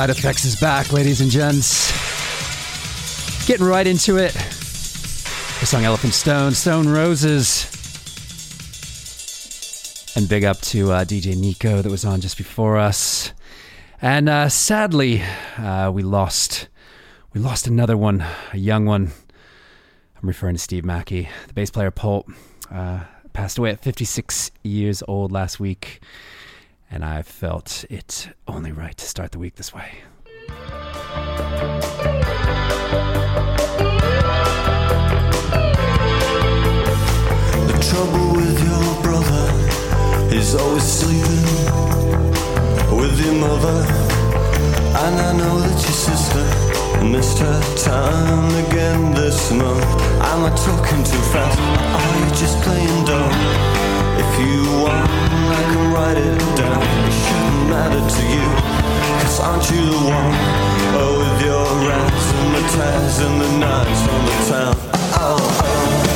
Side Effects is back, ladies and gents. Getting right into it. The song Elephant Stone, Stone Roses. And big up to uh, DJ Nico that was on just before us. And uh, sadly, uh, we lost we lost another one, a young one. I'm referring to Steve Mackey, the bass player Pulp. Uh, passed away at 56 years old last week and I felt it only right to start the week this way. The trouble with your brother is always sleeping with your mother. And I know that your sister missed her time again this month. Am I talking too fast? Are you just playing dumb? If you want, I can write it down. It shouldn't matter to you. Cause aren't you the one? Oh, with your rats and the tears and the nights on the town. Oh. Oh,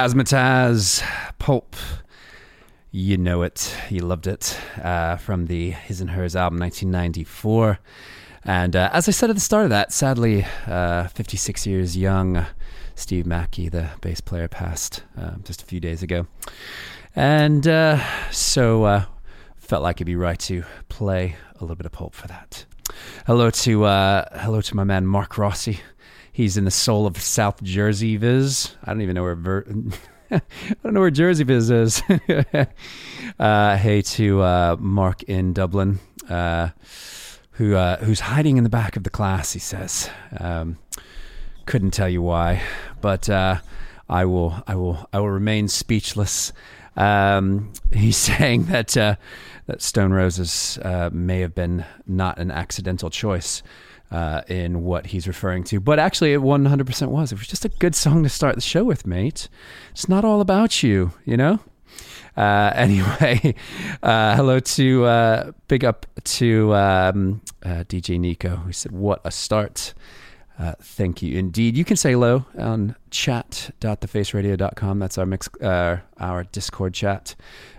Razzmatazz, Pulp. You know it. You loved it. Uh, from the His and Hers album, 1994. And uh, as I said at the start of that, sadly, uh, 56 years young, Steve Mackey, the bass player, passed uh, just a few days ago. And uh, so uh, felt like it'd be right to play a little bit of Pulp for that. Hello to uh, hello to my man Mark Rossi. He's in the soul of South Jersey Viz. I don't even know where Ver- I don't know where Jersey Viz is. uh, hey to uh, Mark in Dublin, uh, who uh, who's hiding in the back of the class. He says, um, couldn't tell you why, but uh, I will I will I will remain speechless. Um, he's saying that uh, that Stone Roses may have been not an accidental choice uh, in what he's referring to. But actually, it 100% was. It was just a good song to start the show with, mate. It's not all about you, you know? Uh, anyway, uh, hello to uh, big up to um, uh, DJ Nico, who said, What a start. Uh, thank you indeed. You can say hello on chat.thefaceradio.com. That's our mix, our Discord chat.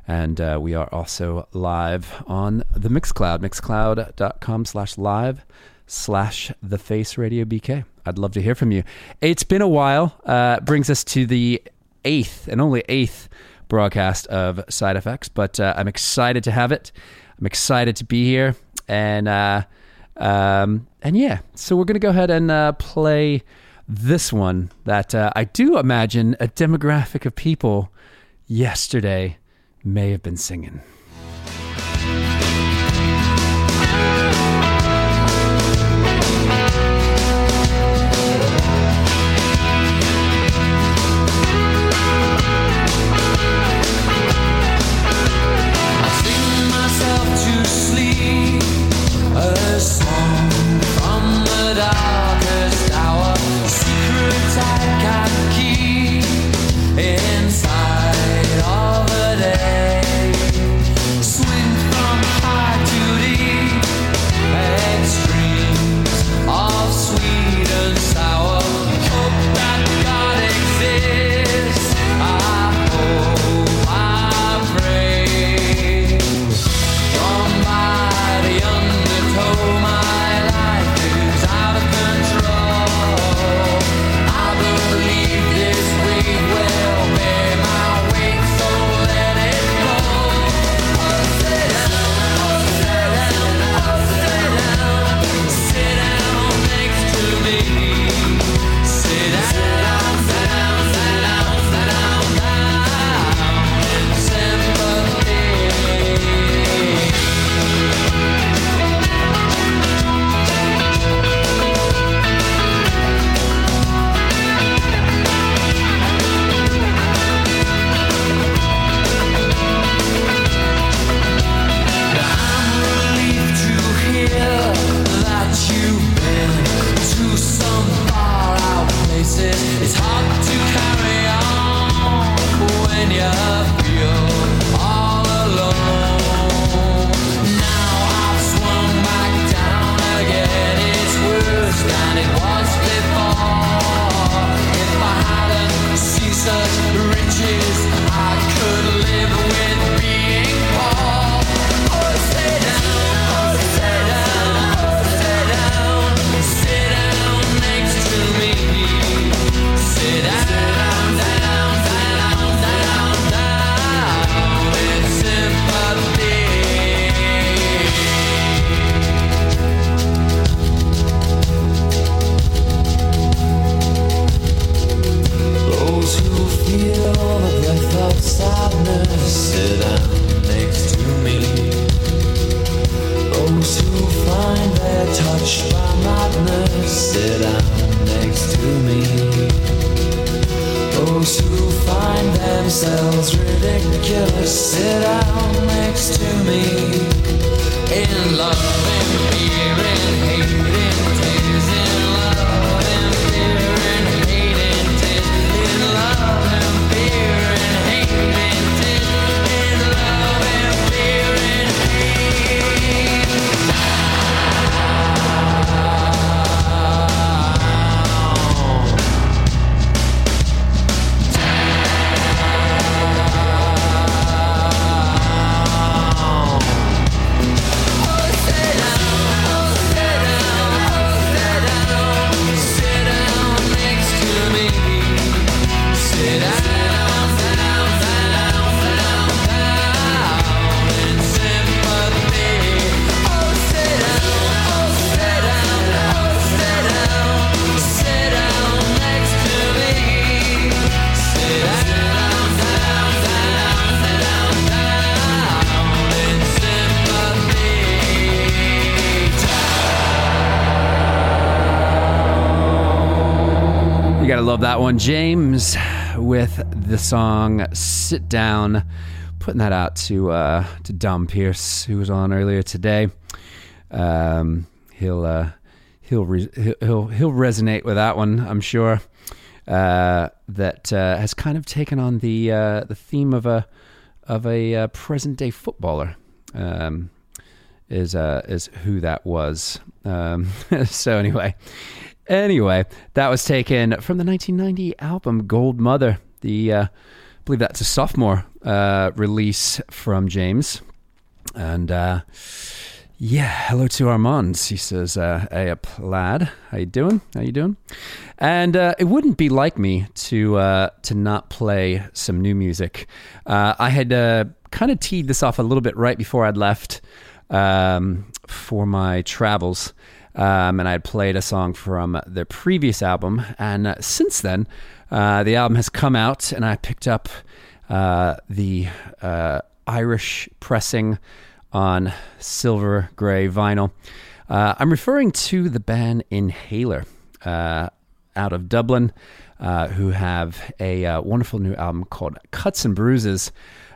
And we are also live on the Mixcloud, mixcloud.com slash live slash the face radio bk i'd love to hear from you. It's been a while. Uh, brings us to the eighth and only eighth broadcast of side effects but uh, i'm excited to have it. I'm excited to be here. And uh, um, and yeah so we're gonna go ahead and uh, play this one that uh, i do imagine a demographic of people yesterday may have been singing love that one. James with the song Sit Down. Putting that out to uh, to Dom Pierce, who was on earlier today. Um, he'll uh, he'll re- he'll he'll resonate with that one, I'm sure. Uh, that uh, has kind of taken on the uh, the theme of a of a uh, present day footballer. Um, is is who that was. Um, so anyway, anyway, that was taken from the 1990 album Gold Mother. The uh, I believe that's a sophomore uh, release from James, and uh, yeah, hello to Armand. He says, uh, "Hey, up, lad, how you doing? How you doing?" And uh, it wouldn't be like me to uh, to not play some new music. Uh, I had uh, kind of teed this off a little bit right before I'd left um, for my travels. Um, and I had played a song from their previous album. And uh, since then, uh, the album has come out, and I picked up uh, the uh, Irish pressing on silver gray vinyl. Uh, I'm referring to the band Inhaler uh, out of Dublin, who have a wonderful new album called Cuts and Bruises.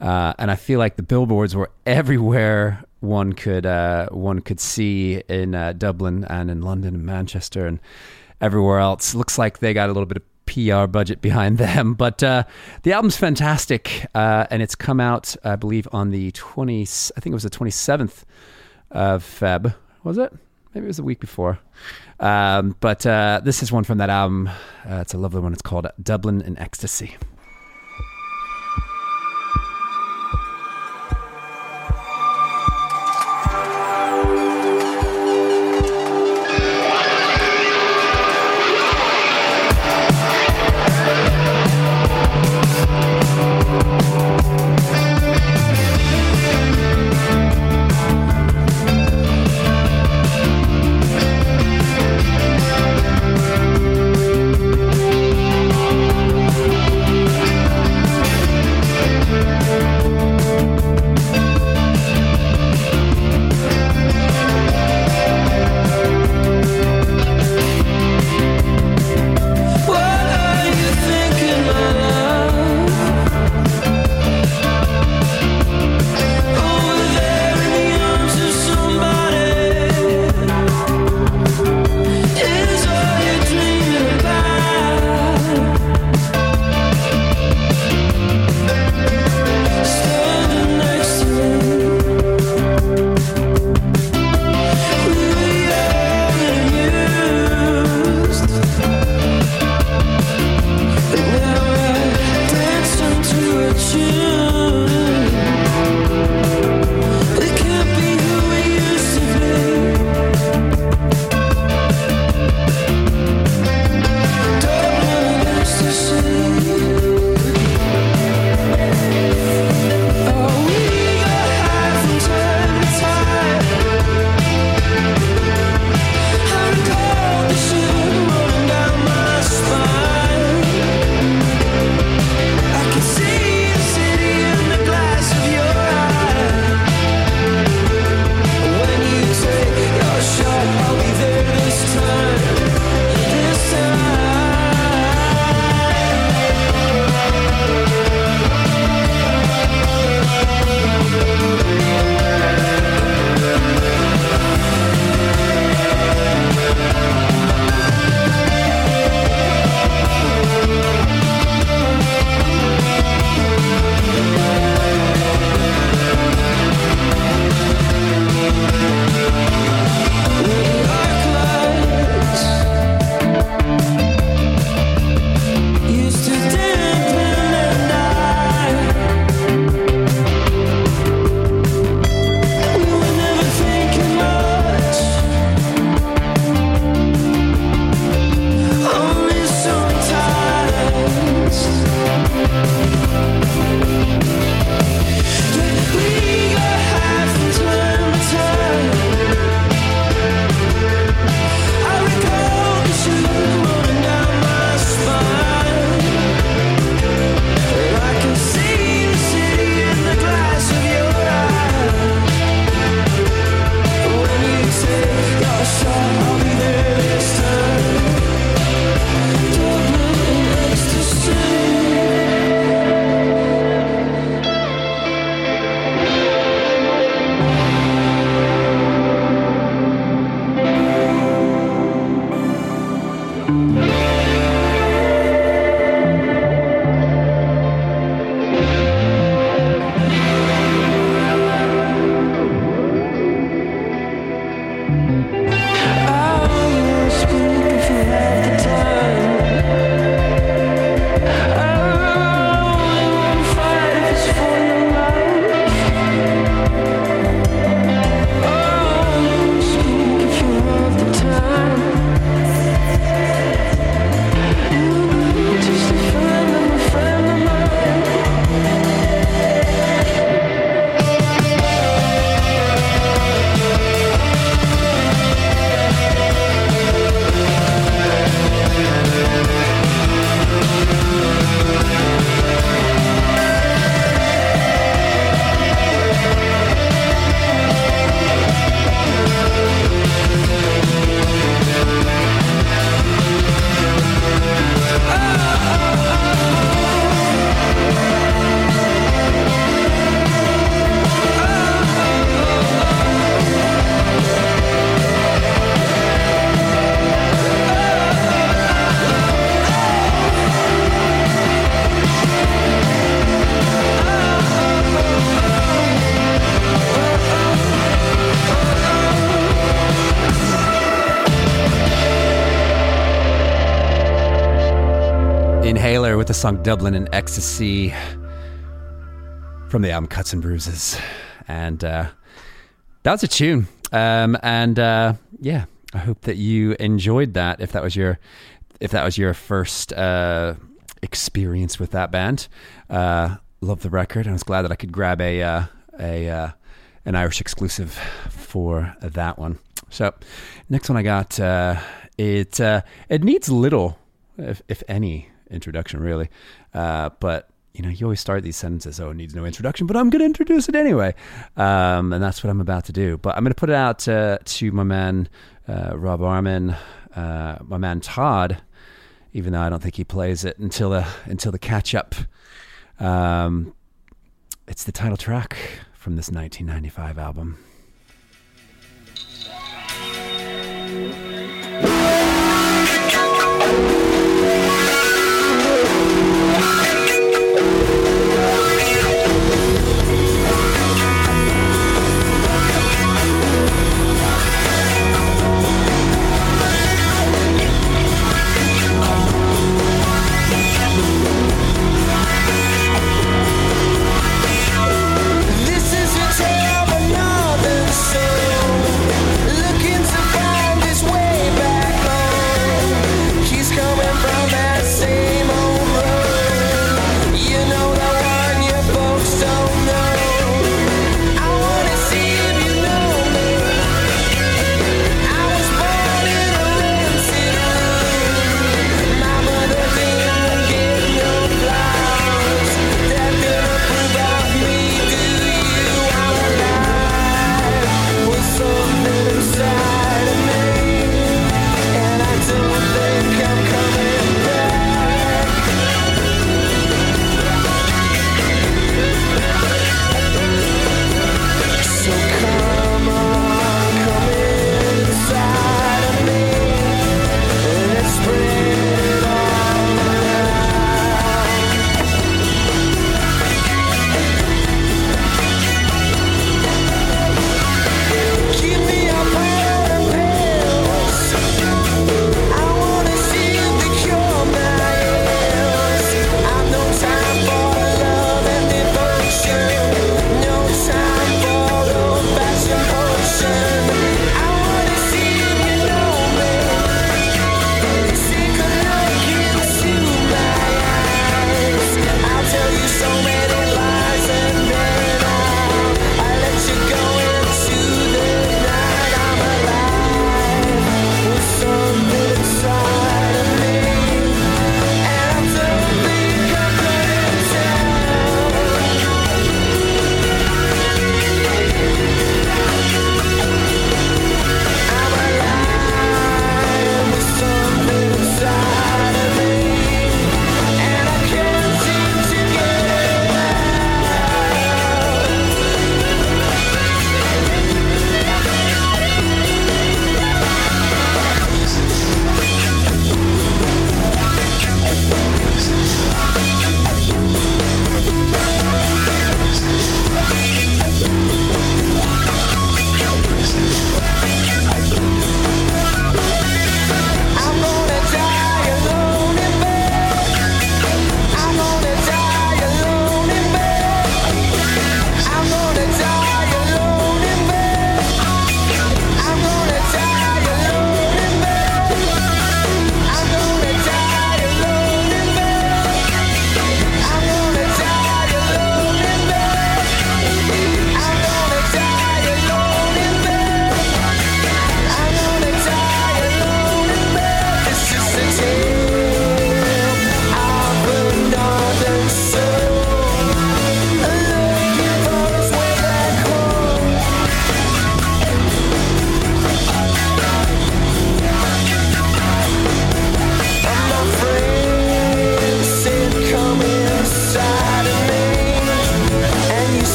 and I feel like the billboards were everywhere one could uh, one could see in uh, Dublin and in London and Manchester and everywhere else. Looks like they got a little bit of PR budget behind them, but uh, the album's fantastic, uh, and it's come out, I believe, on the twenty. I think it was the twenty seventh of Feb. Was it? Maybe it was the week before. Um, but uh, this is one from that album. Uh, it's a lovely one. It's called Dublin in Ecstasy. Song Dublin in Ecstasy from the album Cuts and Bruises. And uh, that was a tune. Um, and uh, yeah, I hope that you enjoyed that. If that was your, if that was your first uh, experience with that band, uh, love the record. I was glad that I could grab a uh, a uh, an Irish exclusive for that one. So next one I got uh, it uh, it needs little, if, if any, introduction really, uh, but you know you always start these sentences oh it needs no introduction but i'm going to introduce it anyway. Um, and that's what i'm about to do. But i'm going to put it out uh, to my man uh, rob armin uh, my man todd even though i don't think he plays it until the until the catch up um, it's the title track from this 1995 album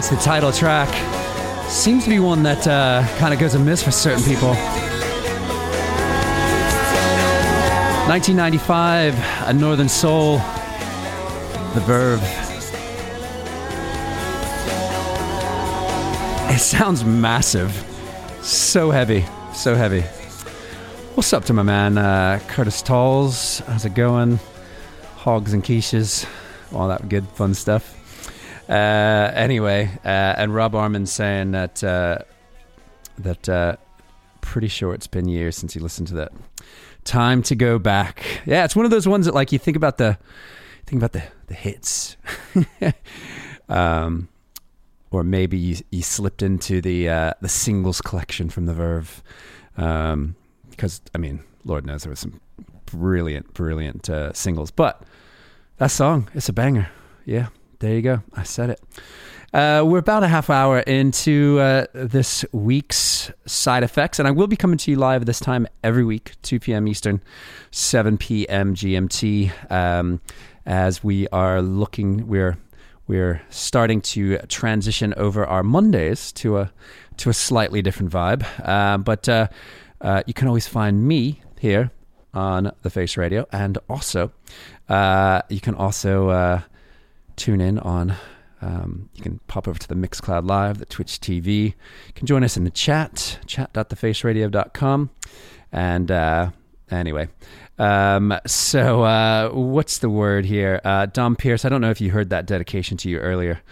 it's the title track, seems to be one that uh, kind of goes amiss for certain people. 1995, A Northern Soul, The Verve. It sounds massive. So heavy. So heavy. What's up to my man, uh, Curtis Talls? How's it going? Hogs and quiches. All that good, fun stuff. Uh, anyway, uh, and Rob Armin saying that uh, that pretty sure it's been years since he listened to that. Time to go back. Yeah, it's one of those ones that like you think about the think about the the hits, um, or maybe you you slipped into the uh, the singles collection from the Verve, um, because I mean, Lord knows there was some brilliant, brilliant uh, singles, but that song it's a banger. Yeah, there you go. I said it. Uh, we're about a half hour into uh, this week's side effects, and I will be coming to you live this time every week, 2 p.m. Eastern, 7 p.m. GMT. Um, as we are looking, we're we're starting to transition over our Mondays to a to a slightly different vibe. Uh, but uh, uh, you can always find me here on the Face Radio, and also uh, you can also tune in on. Um, you can pop over to the Mixcloud Live, the Twitch TV. You can join us in the chat, chat.thefaceradio.com. And uh, anyway, um, so uh, what's the word here? Uh, Dom Pierce, I don't know if you heard that dedication to you earlier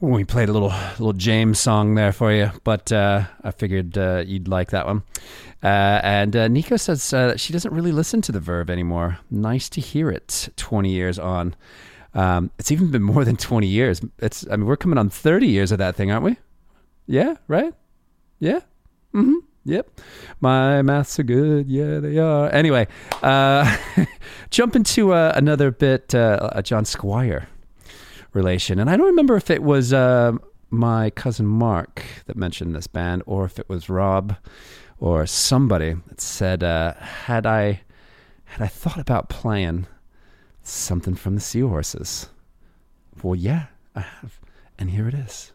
we played a little little James song there for you, but uh, I figured uh, you'd like that one. Uh, and uh, Nico says uh, she doesn't really listen to the Verve anymore. Nice to hear it. Twenty years on, um, it's even been more than twenty years. It's I mean we're coming on thirty years of that thing, aren't we? Yeah, right. Yeah. Mm-hmm. Yep. My maths are good. Yeah, they are. Anyway, uh, jump into uh, another bit, uh, a John Squire relation. And I don't remember if it was uh, my cousin Mark that mentioned this band or if it was Rob or somebody that said, uh, had I had I thought about playing something from the Seahorses? Well, yeah, I have. And here it is.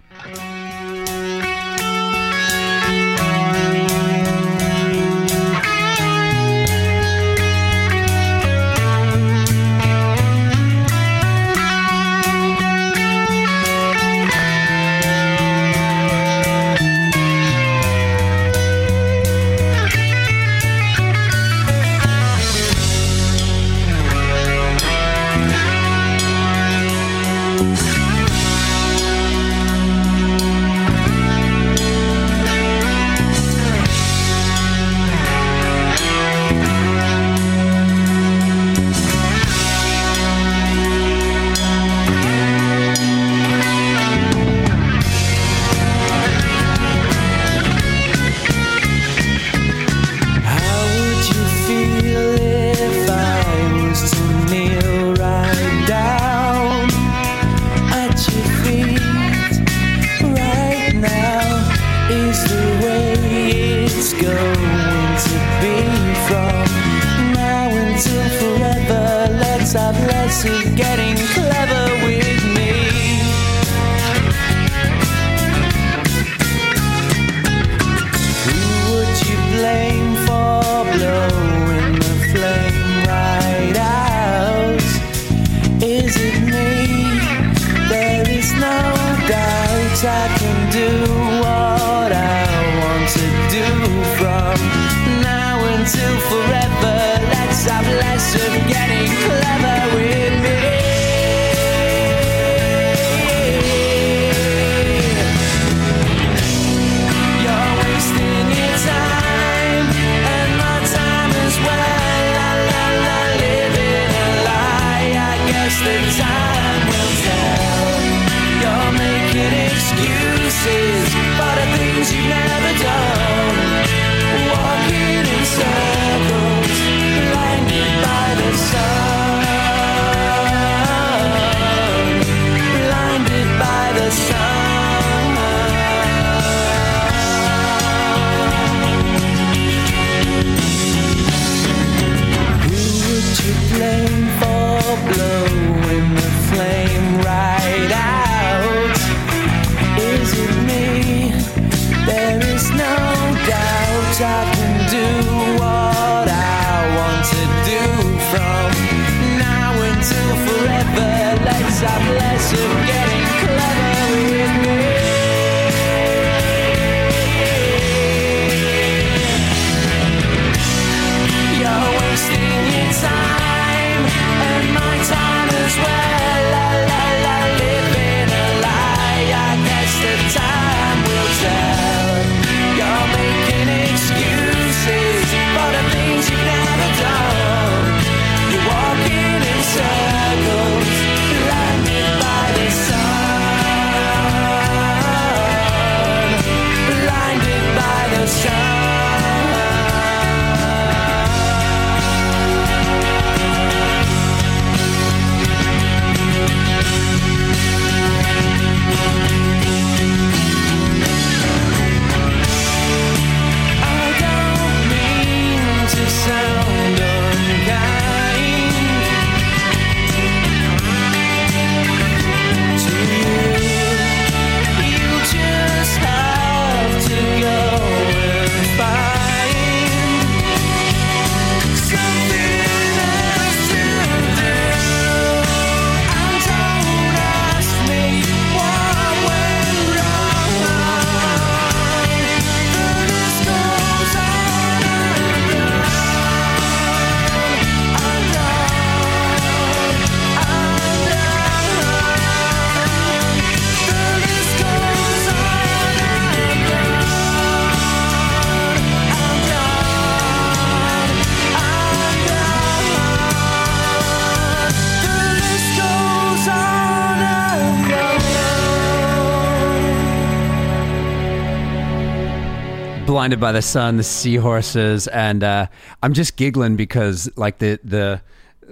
Blinded by the Sun, the Seahorses, and uh, I'm just giggling because like the the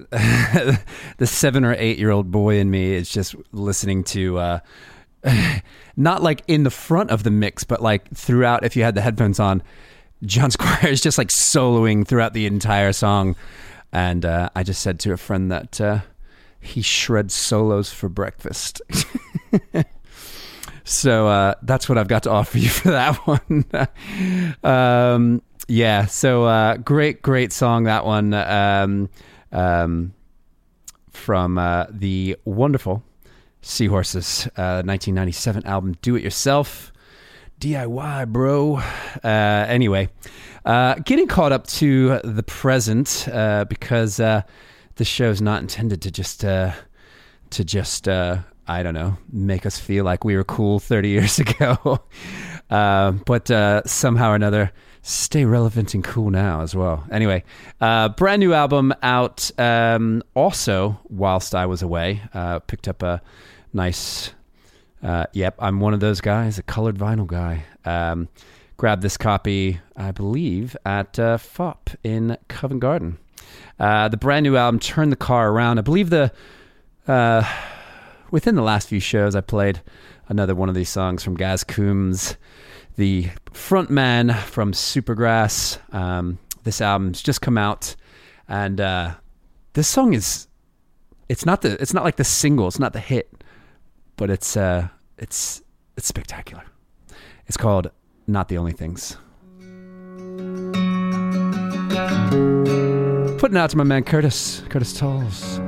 the seven or eight year old boy in me is just listening to uh, not like in the front of the mix, but like throughout. If you had the headphones on, John Squire is just like soloing throughout the entire song, and uh, I just said to a friend that uh, he shreds solos for breakfast. So uh, that's what I've got to offer you for that one. um, yeah, so uh, great, great song that one um, um, from uh, the wonderful Seahorses, uh, 1997 album, Do It Yourself. DIY, bro. Uh, anyway, uh, getting caught up to the present uh, because uh, the is not intended to just uh, to just uh, I don't know make us feel like we were cool 30 years ago, uh, but uh, somehow or another stay relevant and cool now as well. Anyway, uh, brand new album out. Um, also, whilst I was away, uh, picked up a nice. Uh, yep, I'm one of those guys, a colored vinyl guy. Um, grabbed this copy, I believe, at uh, Fopp in Covent Garden. The brand new album, Turn the Car Around. I believe the within the last few shows, I played another one of these songs from Gaz Coombes, the frontman from Supergrass. Um, this album's just come out, and uh, this song is it's not the it's not like the single, it's not the hit, but it's uh, it's it's spectacular. It's called Not the Only Things. Putting out to my man Curtis, Curtis Tolls.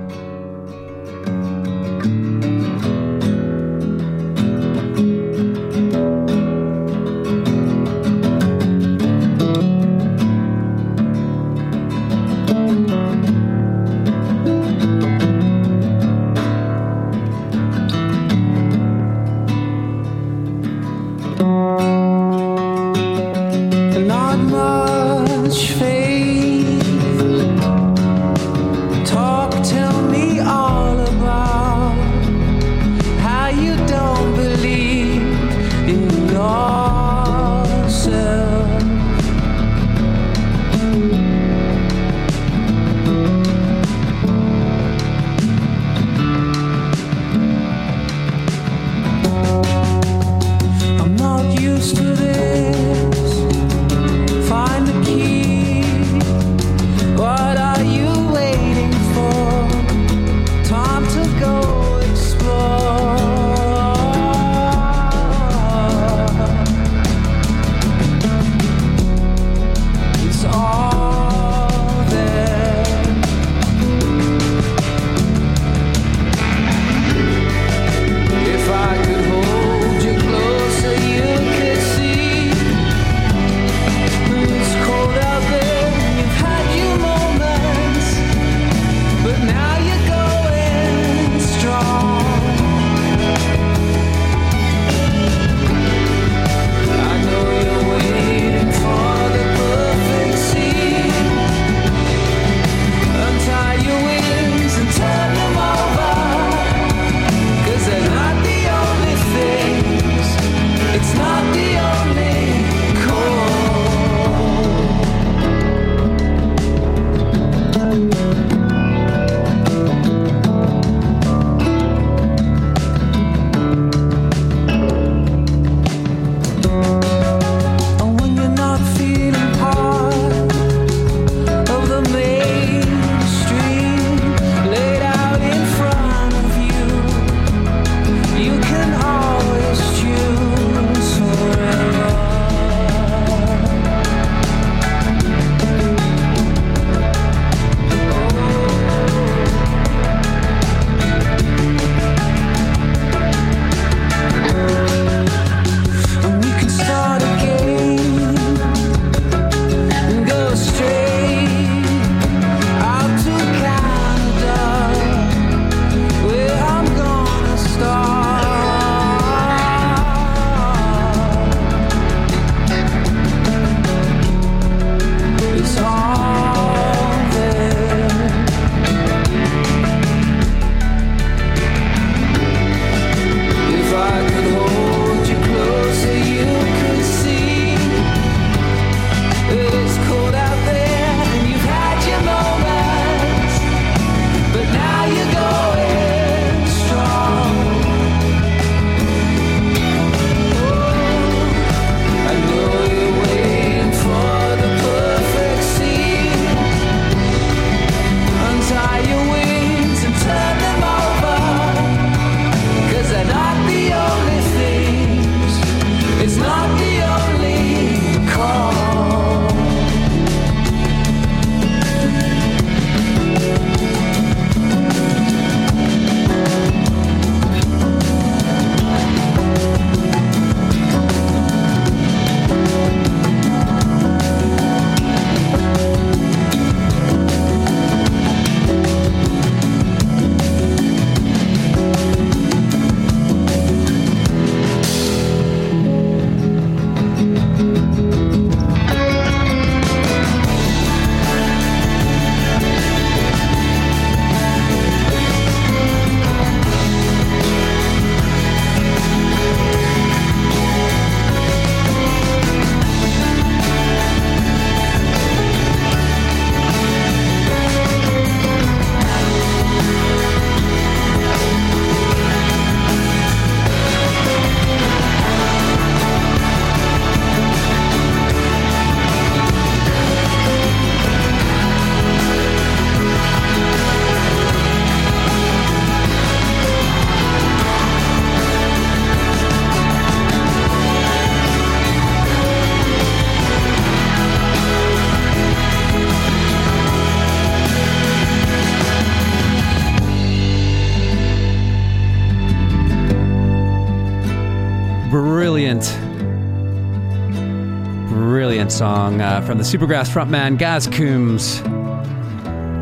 The Supergrass frontman Gaz Coombes,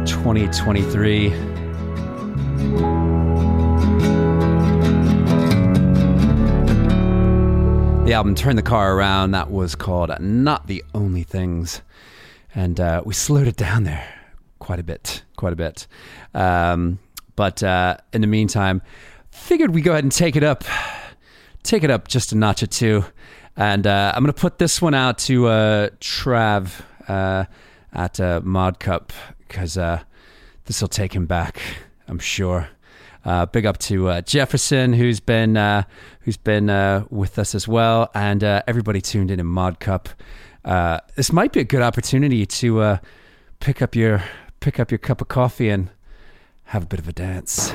2023. The album Turn the Car Around, that was called Not the Only Things. And uh, we slowed it down there quite a bit, quite a bit. Um, but uh, in the meantime, figured we go ahead and take it up, take it up just a notch or two. And uh, I'm going to put this one out to uh, Trav uh, at uh, Mod Cup because uh, this will take him back, I'm sure. Uh, big up to uh, Jefferson, who's been who's been with us as well, and everybody tuned in in Mod Cup. This might be a good opportunity to pick up your pick up your cup of coffee and have a bit of a dance.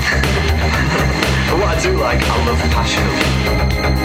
But what I do like, I love passion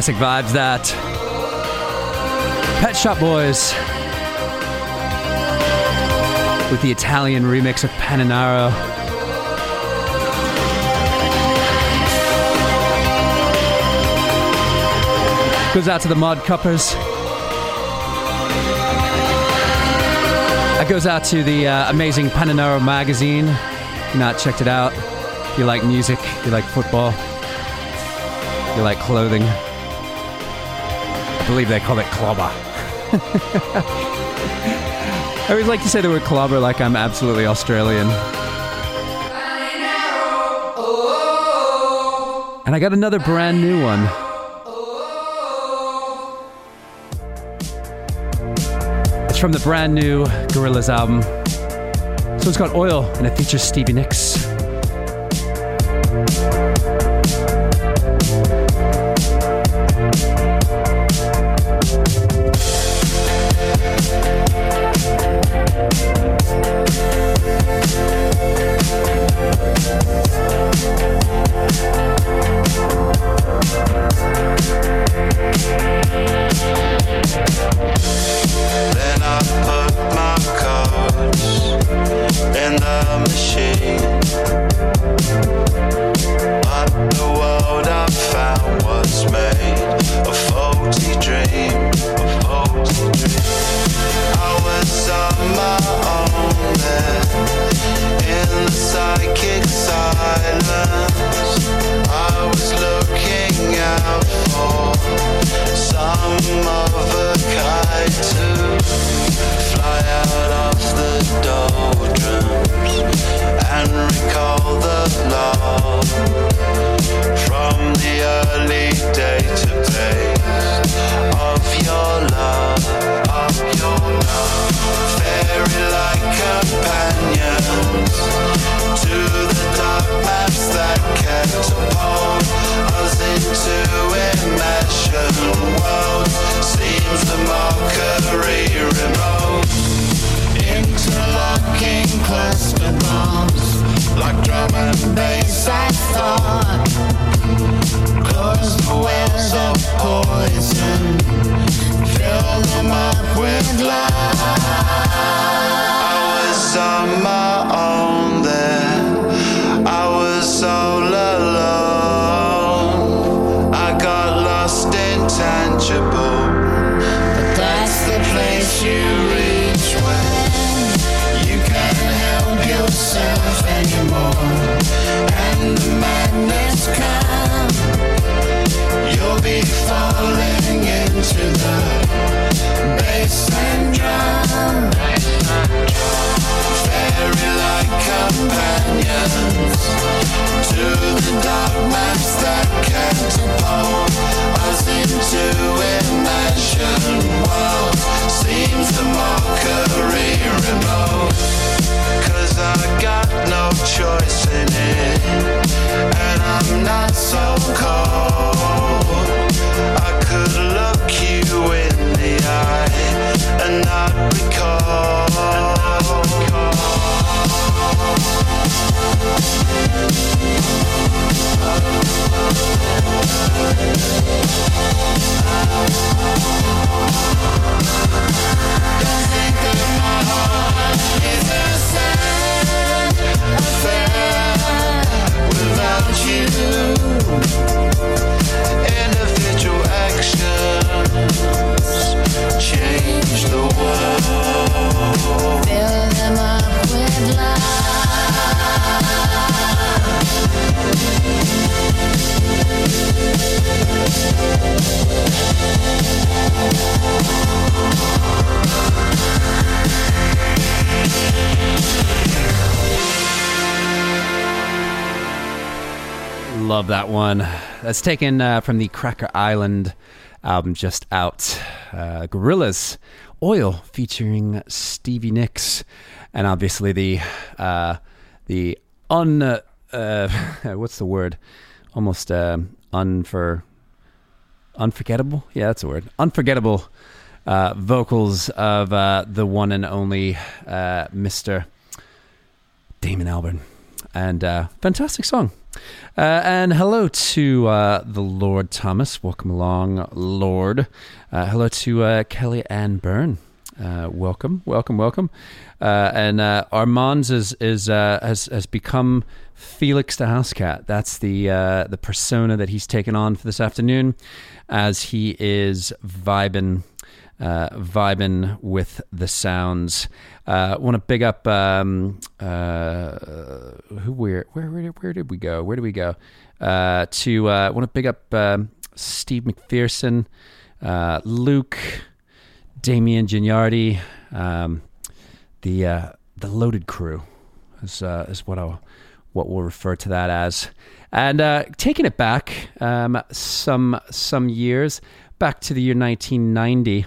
Fantastic vibes that. Pet Shop Boys with the Italian remix of Paninaro. Goes out to the Mod Cuppers. That goes out to the uh, amazing Paninaro magazine. If not checked it out, if you like music, you like football, you like clothing. I believe they call it clobber. I always like to say the word clobber like I'm absolutely Australian. And I got another brand new one. It's from the brand new Gorillaz album. So it's got Oil and it features Stevie Nicks. That's taken uh, from the Cracker Island album just out. Uh, Gorillaz Oil featuring Stevie Nicks, and obviously the uh, the un uh, what's the word? Almost uh, unfor unforgettable. Yeah, that's a word. Unforgettable uh, vocals of the one and only Mister Damon Albarn, and fantastic song. Uh, and hello to uh, the Lord Thomas. Welcome along, Lord. Uh, hello to uh, Kelly Ann Byrne. Uh, welcome, welcome, welcome. Uh, and uh, Armand's is, is has has become Felix the house cat. That's the the persona that he's taken on for this afternoon, as he is vibing uh, vibing with the sounds. Uh, Want to big up um, uh, who where, where where where did we go? Where did we go? Uh, to uh, want to big up um, Steve McPherson, uh, Luke, Damian Gignardi, um, the uh, the loaded crew is uh, is what I what we'll refer to that as. And uh, taking it back um, some some years back to the year 1990,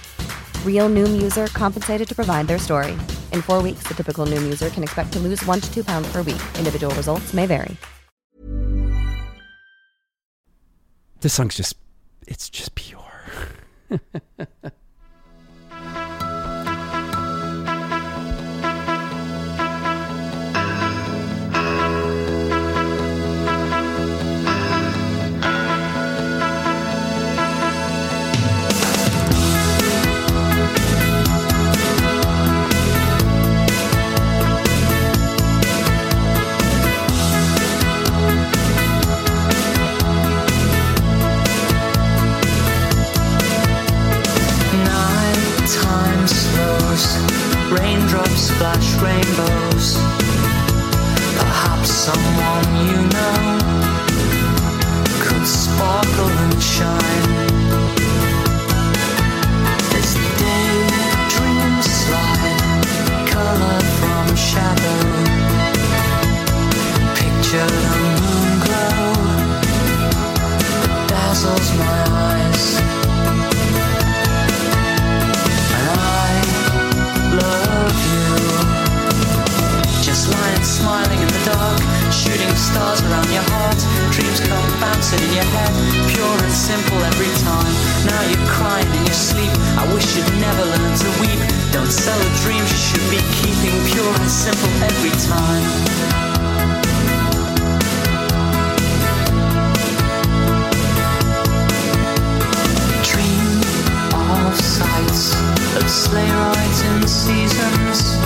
Real Noom user compensated to provide their story. In four weeks, the typical Noom user can expect to lose one to two pounds per week. Individual results may vary. this song's just it's just pure. windows, raindrops splash rainbows. Perhaps someone you know could sparkle and shine. As daydreams slide, color from shadow. Picture the moon glow that dazzles stars around your heart. Dreams come bouncing in your head, pure and simple every time. Now you're crying in your sleep. I wish you'd never learn to weep. Don't sell a dream you should be keeping, pure and simple every time. sights of sleigh rides in seasons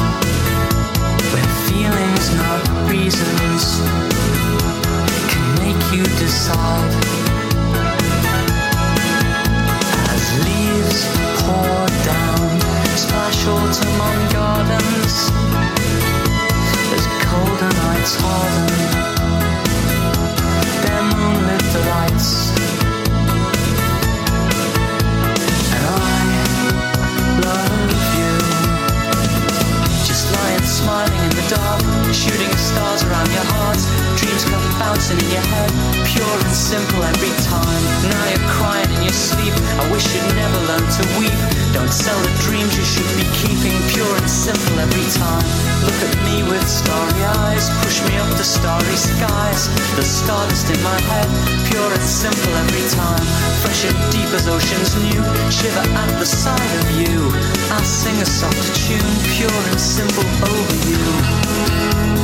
where feelings, not reasons you decide. As leaves pour down, splash autumn on gardens, as colder nights harden, their moonlit delights. And I love you. Just lying smiling in the dark, shooting stars around your heart. Simple every time. Now you're crying in your sleep. I wish you'd never learned to weep. Don't sell the dreams you should be keeping, pure and simple every time. Look at me with starry eyes, push me up to starry skies. The stardust in my head, pure and simple every time. Fresh and deep as oceans new, shiver at the sight of you. I'll sing a soft tune, pure and simple over you.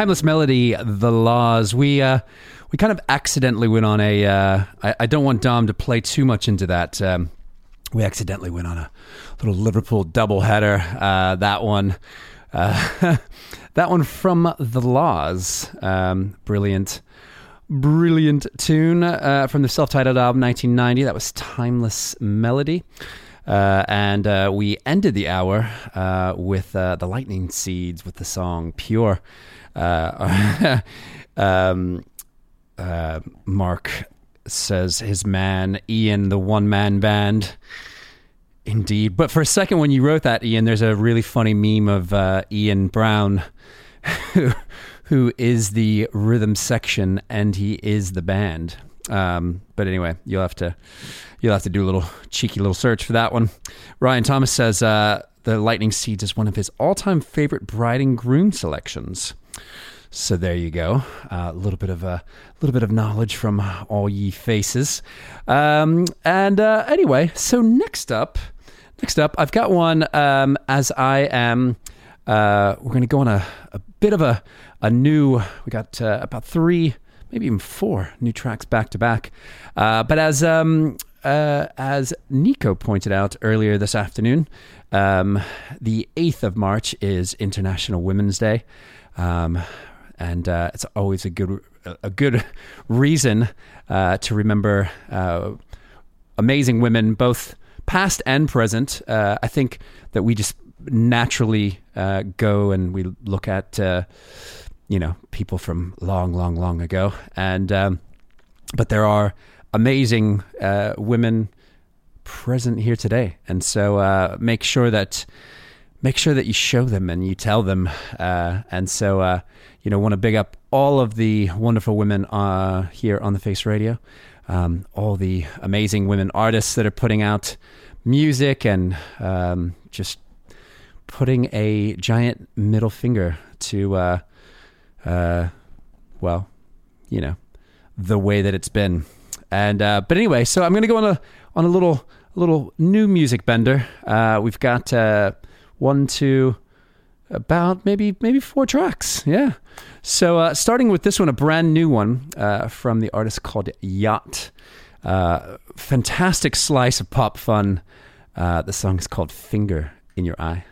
Timeless Melody, The La's. We uh, we kind of accidentally went on a. Uh, I, I don't want Dom to play too much into that. Um, we accidentally went on a little Liverpool doubleheader. Uh, that one, uh, that one from The La's. Um, brilliant, brilliant tune uh, from the self-titled album 1990. That was Timeless Melody. Uh, and uh, we ended the hour uh, with uh, the Lightning Seeds with the song Pure. Uh, um, uh, Mark says his man, Ian, the one man band. Indeed. But for a second, when you wrote that, Ian, there's a really funny meme of Ian Brown. Who, who is the rhythm section and he is the band. Um, but anyway, you'll have to you'll have to do a little cheeky little search for that one. Ryan Thomas says uh, the Lightning Seeds is one of his all time favorite bride and groom selections. So there you go, a uh, little bit of a little bit of knowledge from all ye faces. Um, and uh, anyway, so next up, next up, I've got one. Um, as I am, uh, we're going to go on a, a bit of a a new. We got uh, about three maybe even four new tracks back to back. Uh, but as um, uh, as Nico pointed out earlier this afternoon, um, the eighth of March is International Women's Day, um, and uh, it's always a good a good reason uh, to remember uh, amazing women, both past and present. Uh, I think that we just naturally go and we look at you know people from long, long, long ago. And um, but there are amazing uh, women present here today, and so uh, make sure that make sure that you show them and you tell them. Uh, and so uh, you know, want to big up all of the wonderful women uh, here on the Face Radio, um, all the amazing women artists that are putting out music and um, just putting a giant middle finger to uh, uh, well, you know, the way that it's been. And uh, but anyway, so I'm going to go on a on a little little new music bender. We've got one, two, about maybe maybe four tracks. Yeah. So uh, starting with this one, a brand new one uh, from the artist called Yacht. Uh, fantastic slice of pop fun. Uh, the song is called "Finger in Your Eye."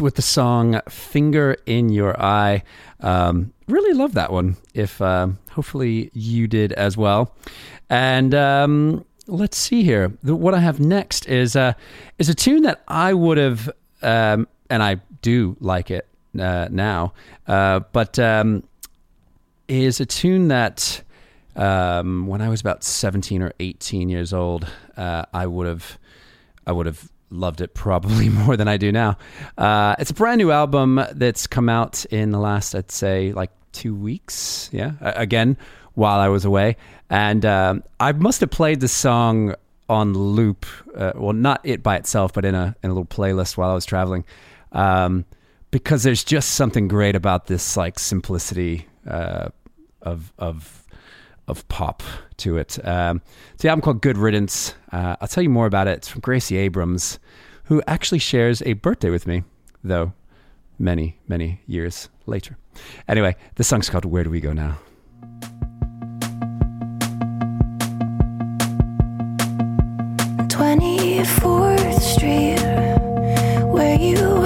With the song "Finger in Your Eye." Um, really love that one. If um, hopefully you did as well. And um, let's see here. The, what I have next is uh, is a tune that I would have, um, and I do like it uh, now, uh, but um, is a tune that um, when I was about seventeen or eighteen years old, uh, I would have, I would have loved it probably more than I do now. Uh, it's a brand new album that's come out in the last, I'd say, like two weeks. Yeah, again while I was away, and um, I must have played the song on loop. Uh, well, not it by itself, but in a in a little playlist while I was traveling, um, because there's just something great about this like simplicity uh, of of of pop to it. Um, it's the album called Good Riddance. Uh, I'll tell you more about it. It's from Gracie Abrams, who actually shares a birthday with me, though many, many years later. Anyway, the song's called Where Do We Go Now? 24th Street, where you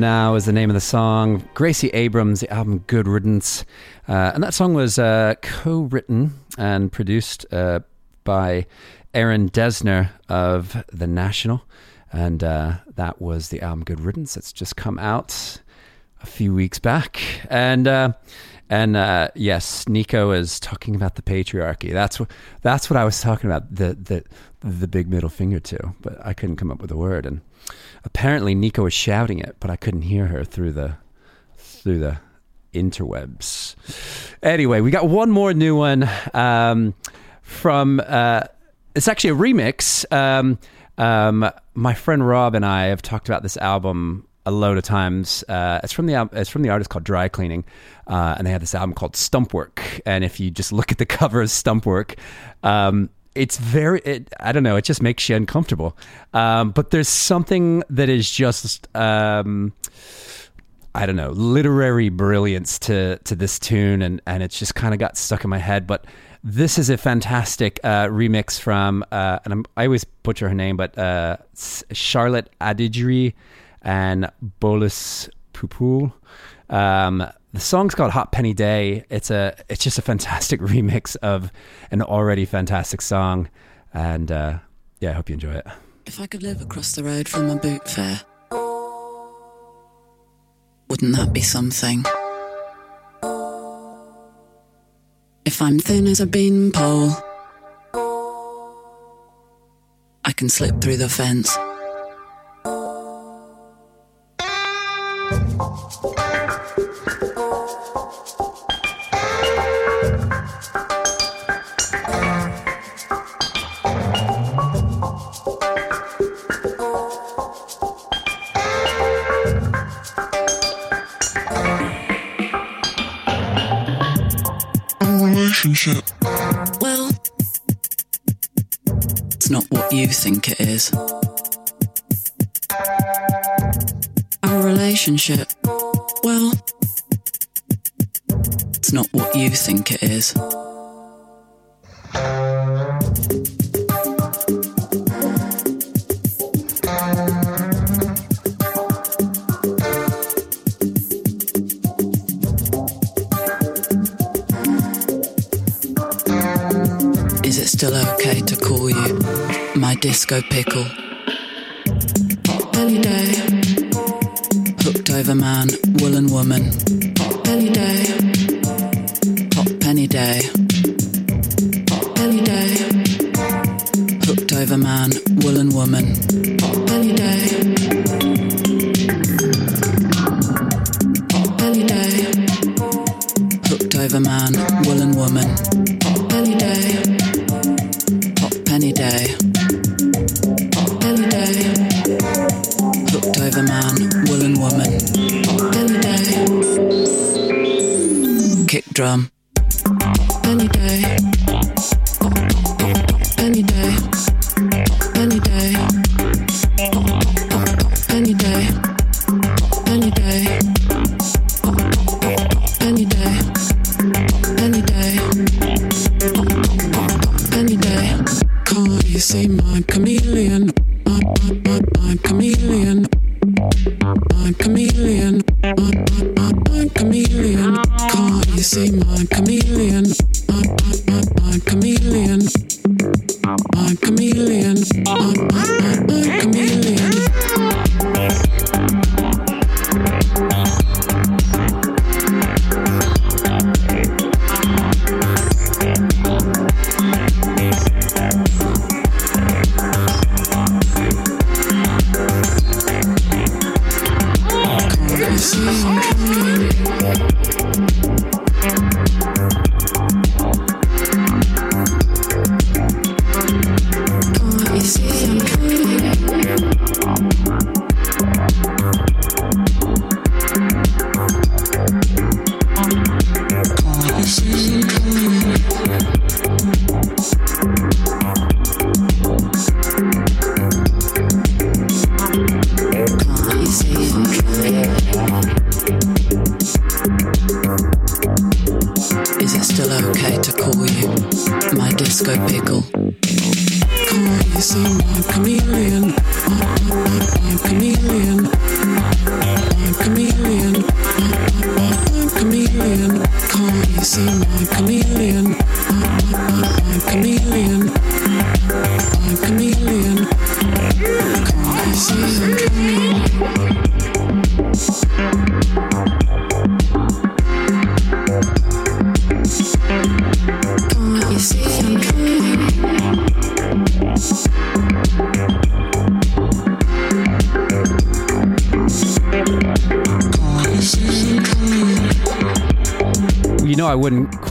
Now is the name of the song. Gracie Abrams, the album Good Riddance. Uh, and that song was uh, co written and produced uh, by Aaron Dessner of The National. And uh, that was the album Good Riddance. It's just come out a few weeks back. And. And uh, yes, Nico is talking about the patriarchy. That's what that's what I was talking about. The the the big middle finger to, but I couldn't come up with a word. And apparently Nico was shouting it, but I couldn't hear her through the through the interwebs. Anyway, we got one more new one um, from. Uh, it's actually a remix. Um, um, my friend Rob and I have talked about this album a load of times. Uh, it's from the it's from the artist called Dry Cleaning, uh, and they have this album called Stumpwork. And if you just look at the cover of Stumpwork, um, it's very it, I don't know. It just makes you uncomfortable. Um, but there's something that is just. Um, I don't know, literary brilliance to to this tune, and and it's just kind of got stuck in my head. But this is a fantastic uh, remix from, uh, and I'm, I always butcher her name, but uh, Charlotte Adigéry and Bolis Pupul. Um, the song's called Hot Penny Day. It's a it's just a fantastic remix of an already fantastic song, and uh, yeah, I hope you enjoy it. If I could live across the road from a boot fair, wouldn't that be something? If I'm thin as a beanpole, I can slip through the fence. You think it is. Our relationship, well, it's not what you think it is. Disco pickle? Belly day, hooked over man, woolen woman.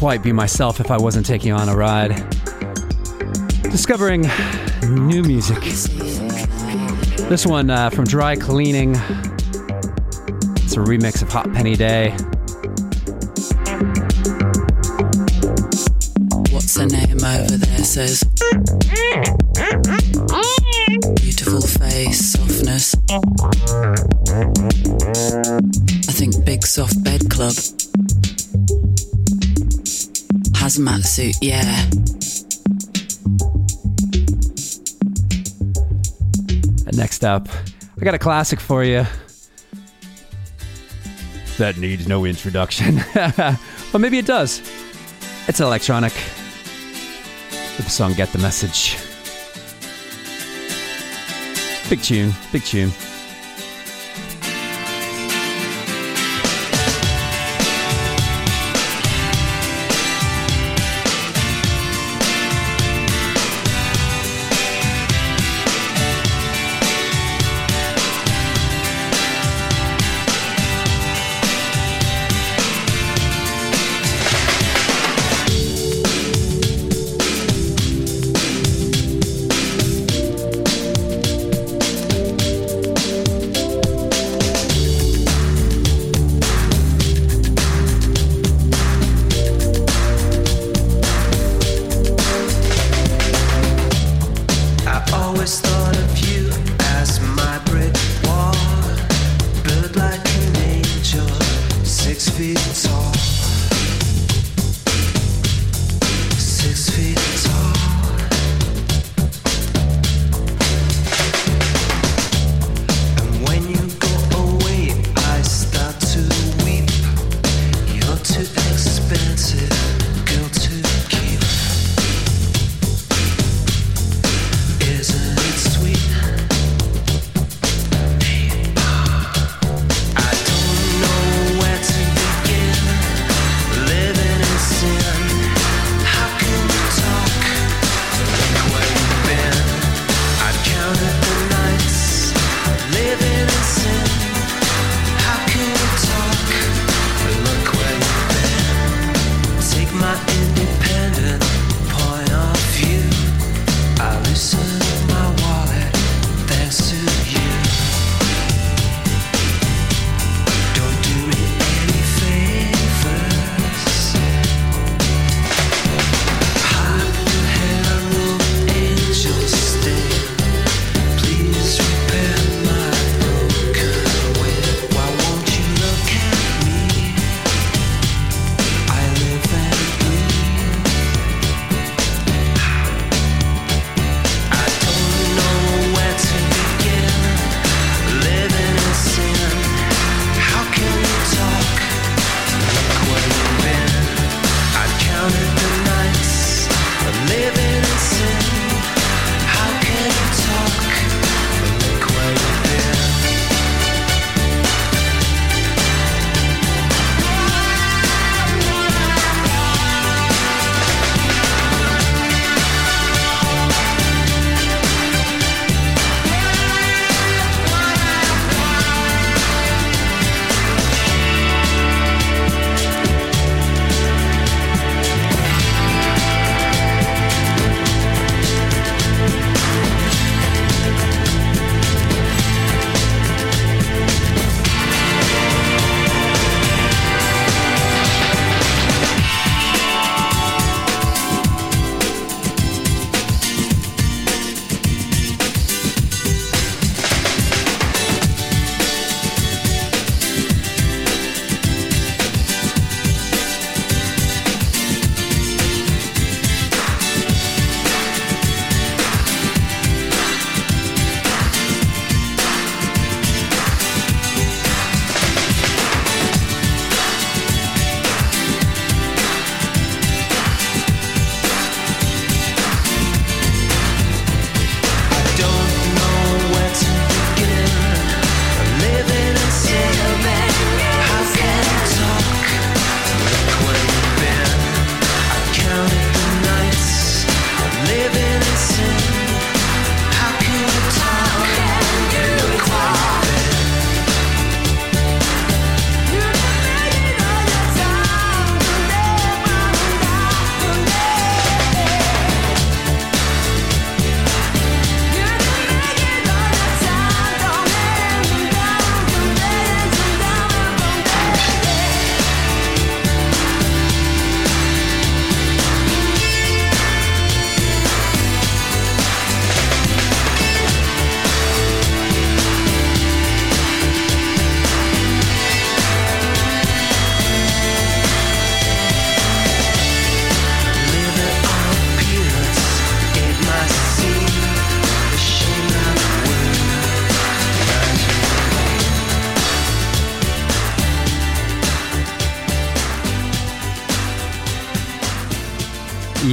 Quite be myself if I wasn't taking on a ride. Discovering new music. This one uh, from Dry Cleaning. It's a remix of Hot Penny Day. What's her name over there says? Got a classic for you. That needs no introduction. but maybe it does. It's electronic. The song Get the Message. Big tune, big tune.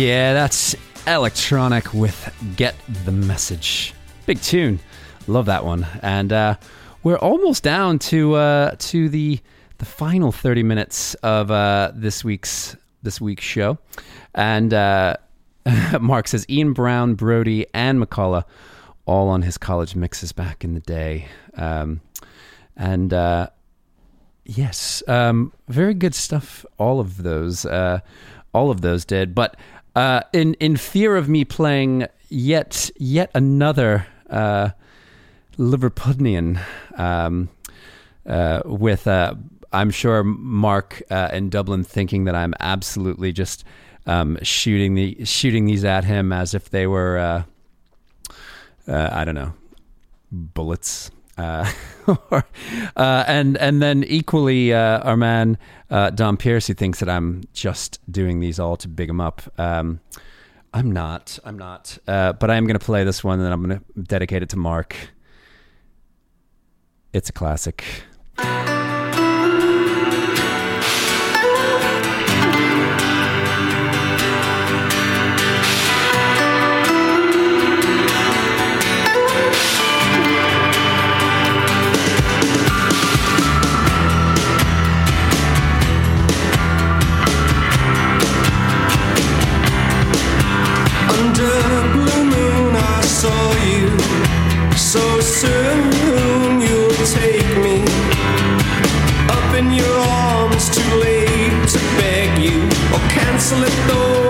Yeah, that's electronic with Get the Message. Big tune. Love that one. And uh, we're almost down to uh, to the the final 30 minutes of uh, this week's this week's show. And uh, Mark says Ian Brown, Brody, and McCulloch all on his college mixes back in the day. Um, and uh, yes, um, very good stuff. All of those, uh, all of those did. But uh, in in fear of me playing yet yet another uh, Liverpudlian um, uh, with. Uh, I'm sure Mark uh, in Dublin thinking that I'm absolutely just um, shooting the shooting these at him as if they were I don't know bullets. Uh, uh, and and then equally, uh, our man uh, Don Pierce, who thinks that I'm just doing these all to big him up. Um, I'm not. I'm not. Uh, but I am going to play this one, and I'm going to dedicate it to Mark. It's a classic. Cancel it, though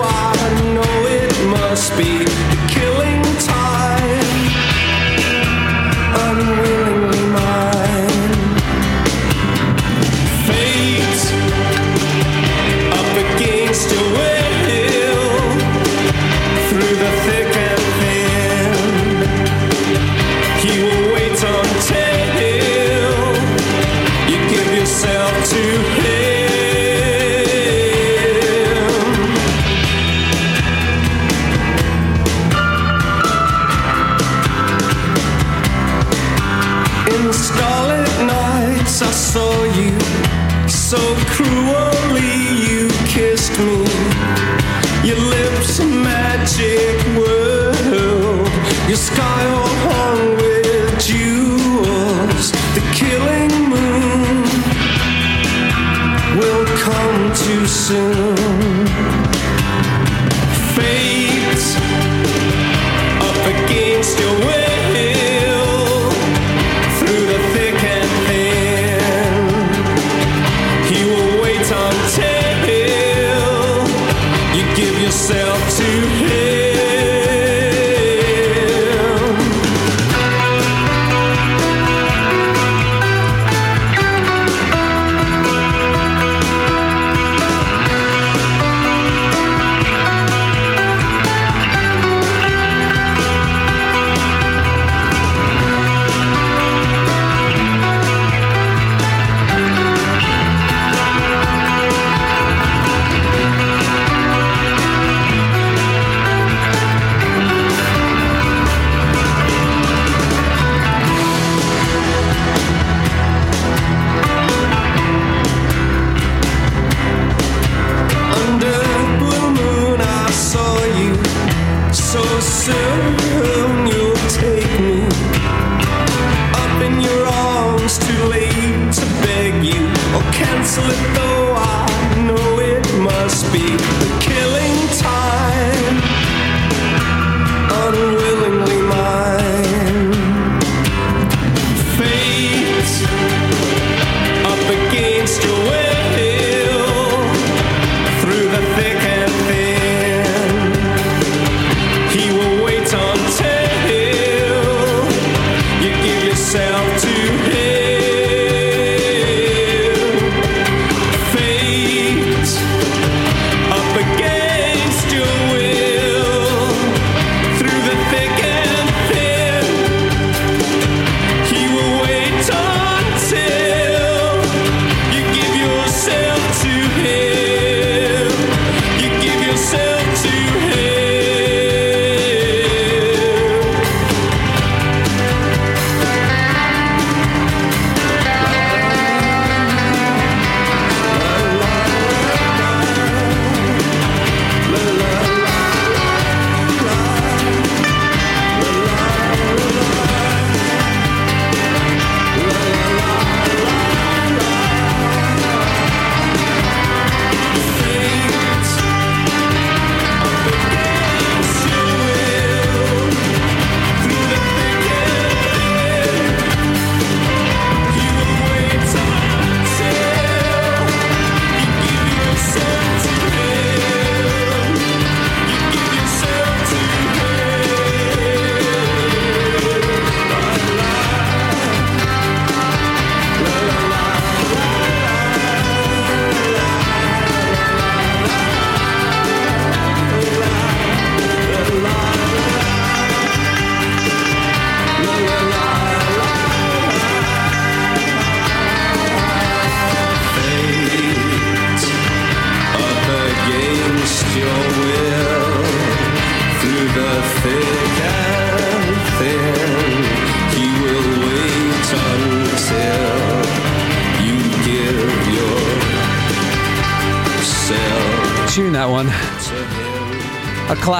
soon.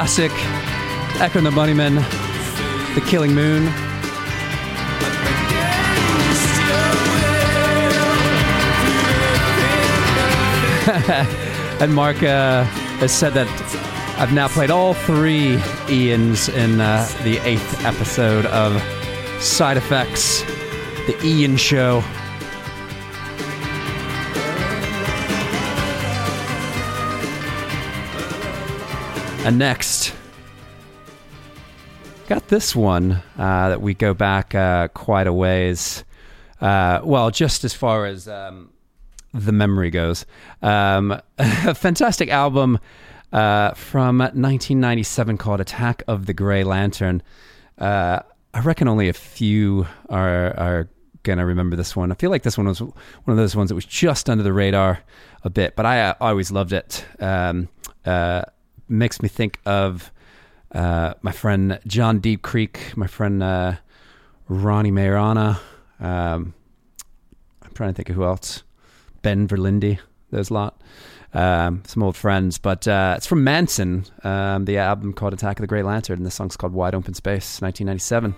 Classic. Echo and the Bunnymen, The Killing Moon. and Mark uh, has said that I've now played all three Ians in uh, the eighth episode of Side Effects, The Ian Show. And next, got this one uh, that we go back uh, quite a ways. Uh, well, just as far as um, the memory goes. Um, a fantastic album uh, from 1997 called Attack of the Grey Lantern. Uh, I reckon only a few are, are going to remember this one. I feel like this one was one of those ones that was just under the radar a bit, but I, I always loved it. Um, uh, makes me think of uh, my friend John Deep Creek, my friend uh, Ronnie Mayrana. Um, I'm trying to think of who else. Ben Verlinde, there's a lot. Um, some old friends, but uh, it's from Mansun, um, the album called Attack of the Great Lantern, and the song's called Wide Open Space, 1997.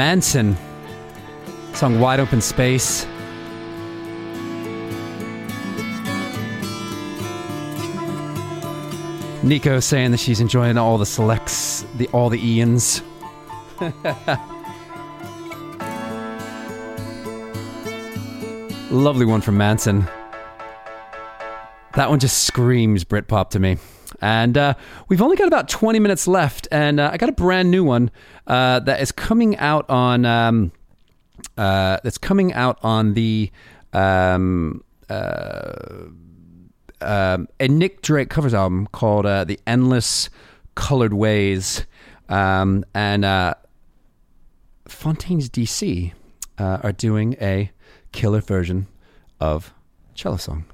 Mansun. Song Wide Open Space. Nico saying that she's enjoying all the selects, the all the Ians. Lovely one from Mansun. That one just screams Britpop to me. And uh, we've only got about 20 minutes left, and uh, I got a brand new one uh, that is coming out on um, uh, that's coming out on the um, uh, um, a Nick Drake covers album called uh, "The Endless Colored Ways," um, and Fontaines D.C. are doing a killer version of Cello Song.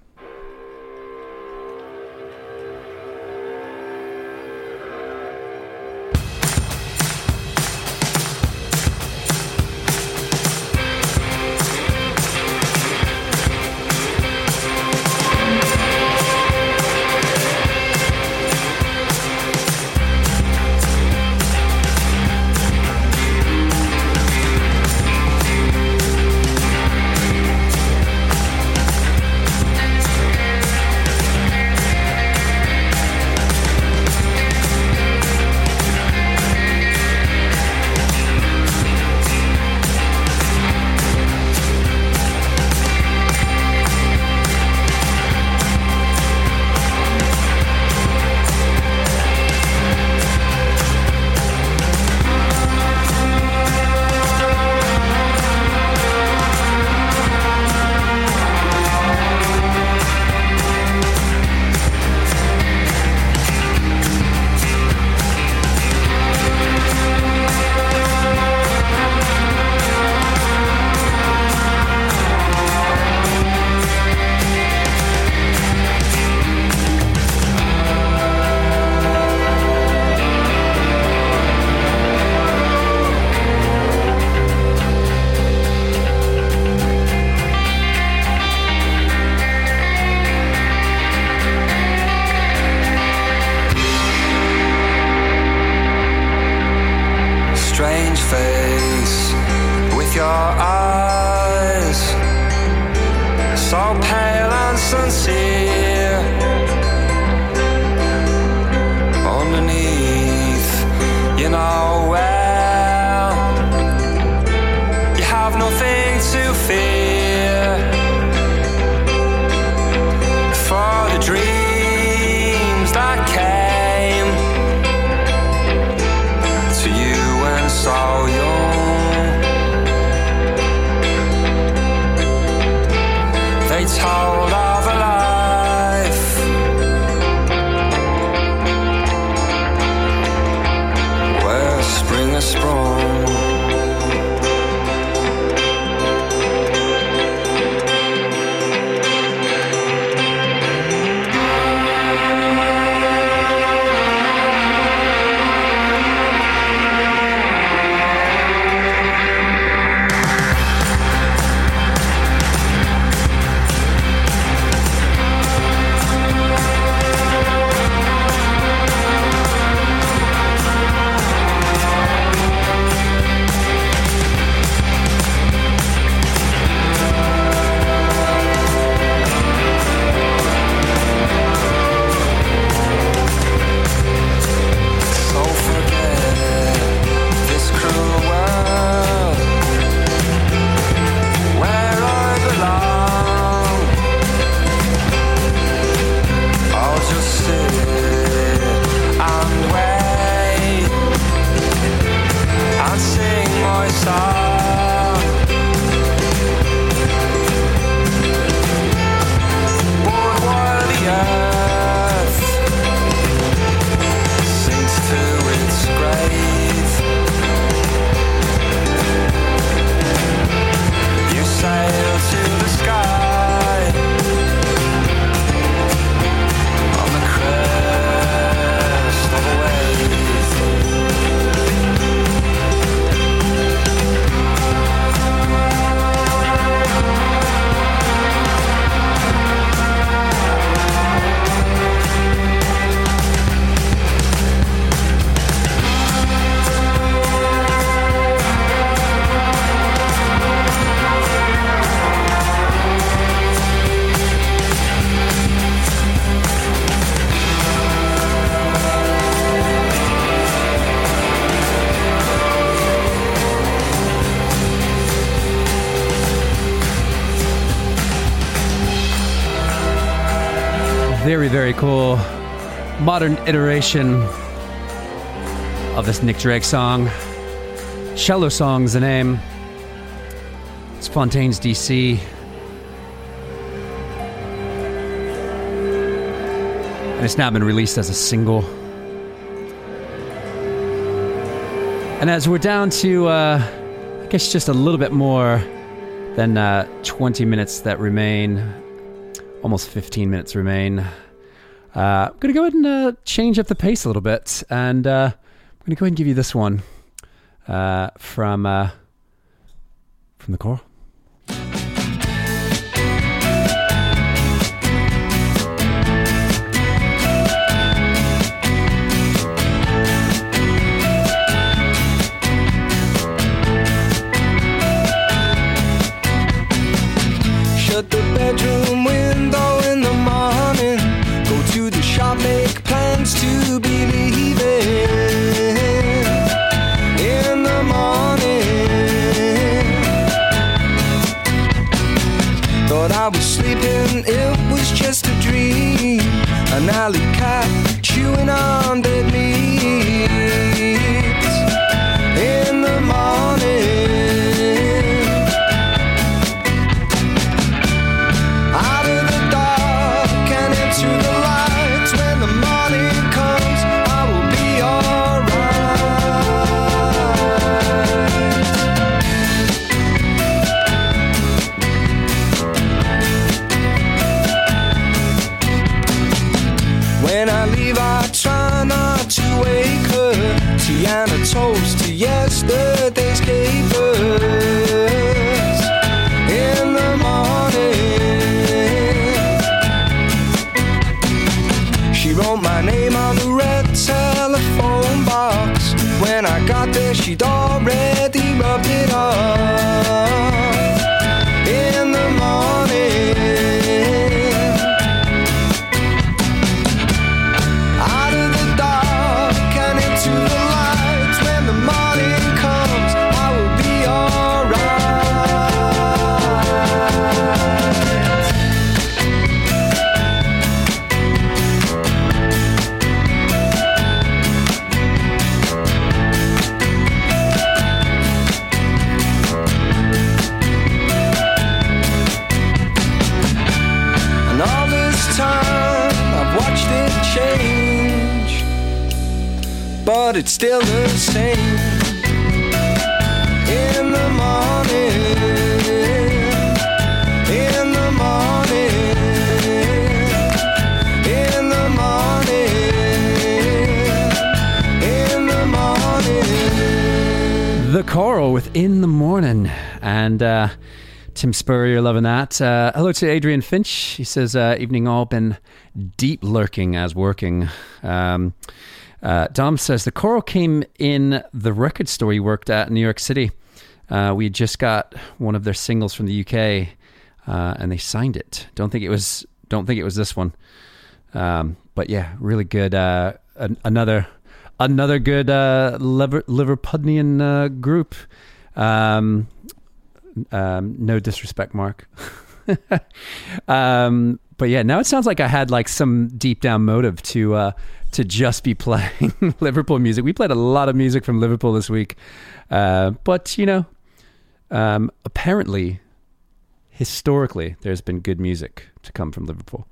Modern iteration of this Nick Drake song. Cello Song's the name. It's Fontaine's DC. And it's now been released as a single. And as we're down to, uh, I guess, just a little bit more than uh, 20 minutes that remain, almost 15 minutes remain, uh, I'm going to go ahead and uh, change up the pace a little bit. And uh, I'm going to go ahead and give you this one uh, from, uh, from the Coral. But it's still the same. In the morning, in the morning, in the morning, in the the Morning. And uh, Tim Spurrier loving that. Uh, hello to Adrian Finch. He says, uh, Evening all, been deep lurking as working. Um, uh, Dom says, The Coral came in the record store he worked at in New York City. Uh, we just got one of their singles from the UK uh, and they signed it. Don't think it was, don't think it was this one. Um, but yeah, really good. Uh, an, another another good uh, Liver, Liverpudlian group. Um, um, no disrespect, Mark. um, but yeah, now it sounds like I had like some deep down motive to uh, to just be playing Liverpool music. We played a lot of music from Liverpool this week, uh, but you know, um, apparently, historically, there's been good music to come from Liverpool.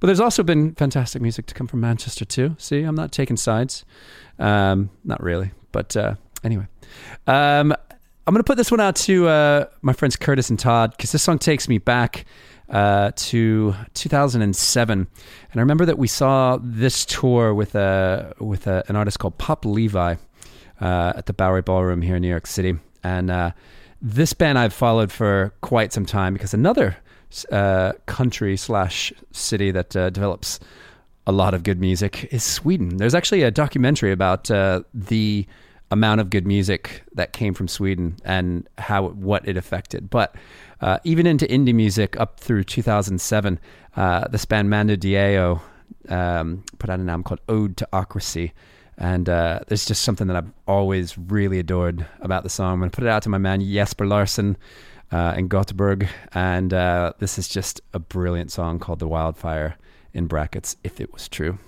But there's also been fantastic music to come from Manchester too. See, I'm not taking sides. Um, not really. But uh, anyway, um, I'm going to put this one out to uh, my friends Curtis and Todd because this song takes me back uh, to 2007, and I remember that we saw this tour with a with a, an artist called Pop Levi uh, at the Bowery Ballroom here in New York City, and uh, this band I've followed for quite some time because another uh, country slash city that uh, develops a lot of good music is Sweden. There's actually a documentary about uh, the amount of good music that came from Sweden and how what it affected. But uh, even into indie music up through 2007. Uh, this band Mando Diao um, put out an album called Ode to Ocracy. And uh, there's just something that I've always really adored about the song. I'm going to put it out to my man Jesper Larsen uh, in Gothenburg. And uh, this is just a brilliant song called The Wildfire in brackets, if it was true.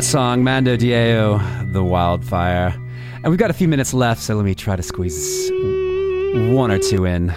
that song, Mando Diao," The Wildfire. And we've got a few minutes left, so let me try to squeeze one or two in.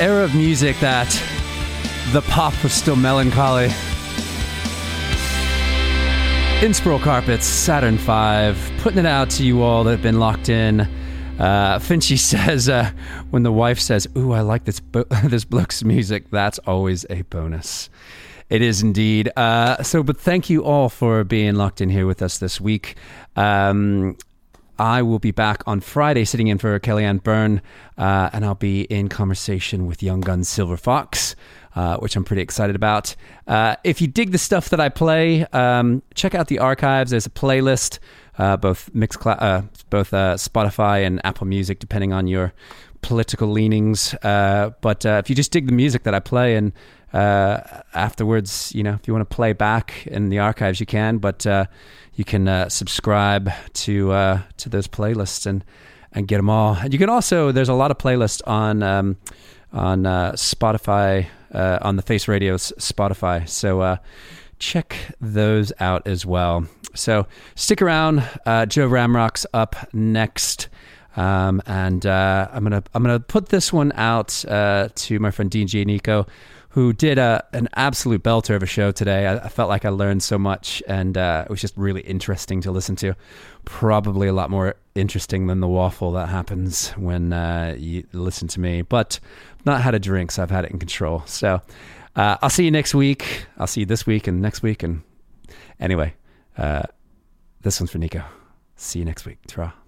Era of music that the pop was still melancholy. Inspiral Carpets, Saturn V, putting it out to you all that have been locked in. Uh, Finchy says, uh, when the wife says, Ooh, I like this, bo- this bloke's music, that's always a bonus. It is indeed. Uh, so, but thank you all for being locked in here with us this week. Um, I will be back on Friday sitting in for Kellyanne Byrne, uh, and I'll be in conversation with Young Gun Silver Fox, uh, which I'm pretty excited about. Uh, if you dig the stuff that I play, um, check out the archives. There's a playlist, uh, both mix, uh, both uh, Spotify and Apple Music, depending on your political leanings. Uh, but if you just dig the music that I play and uh, afterwards, you know, if you want to play back in the archives, you can. But uh, you can uh, subscribe to uh, to those playlists and and get them all. And you can also there's a lot of playlists on um, on uh, Spotify on the Face Radio's Spotify. So check those out as well. So stick around. Joe Ramrock's up next. Um, and I'm gonna I'm gonna put this one out to my friend DJ Nico, who did a, an absolute belter of a show today. I, I felt like I learned so much, and uh, it was just really interesting to listen to. Probably a lot more interesting than the waffle that happens when uh, you listen to me. But I've not had a drink, so I've had it in control. So uh, I'll see you next week. I'll see you this week and next week. And anyway, uh, this one's for Nico. See you next week. Ta.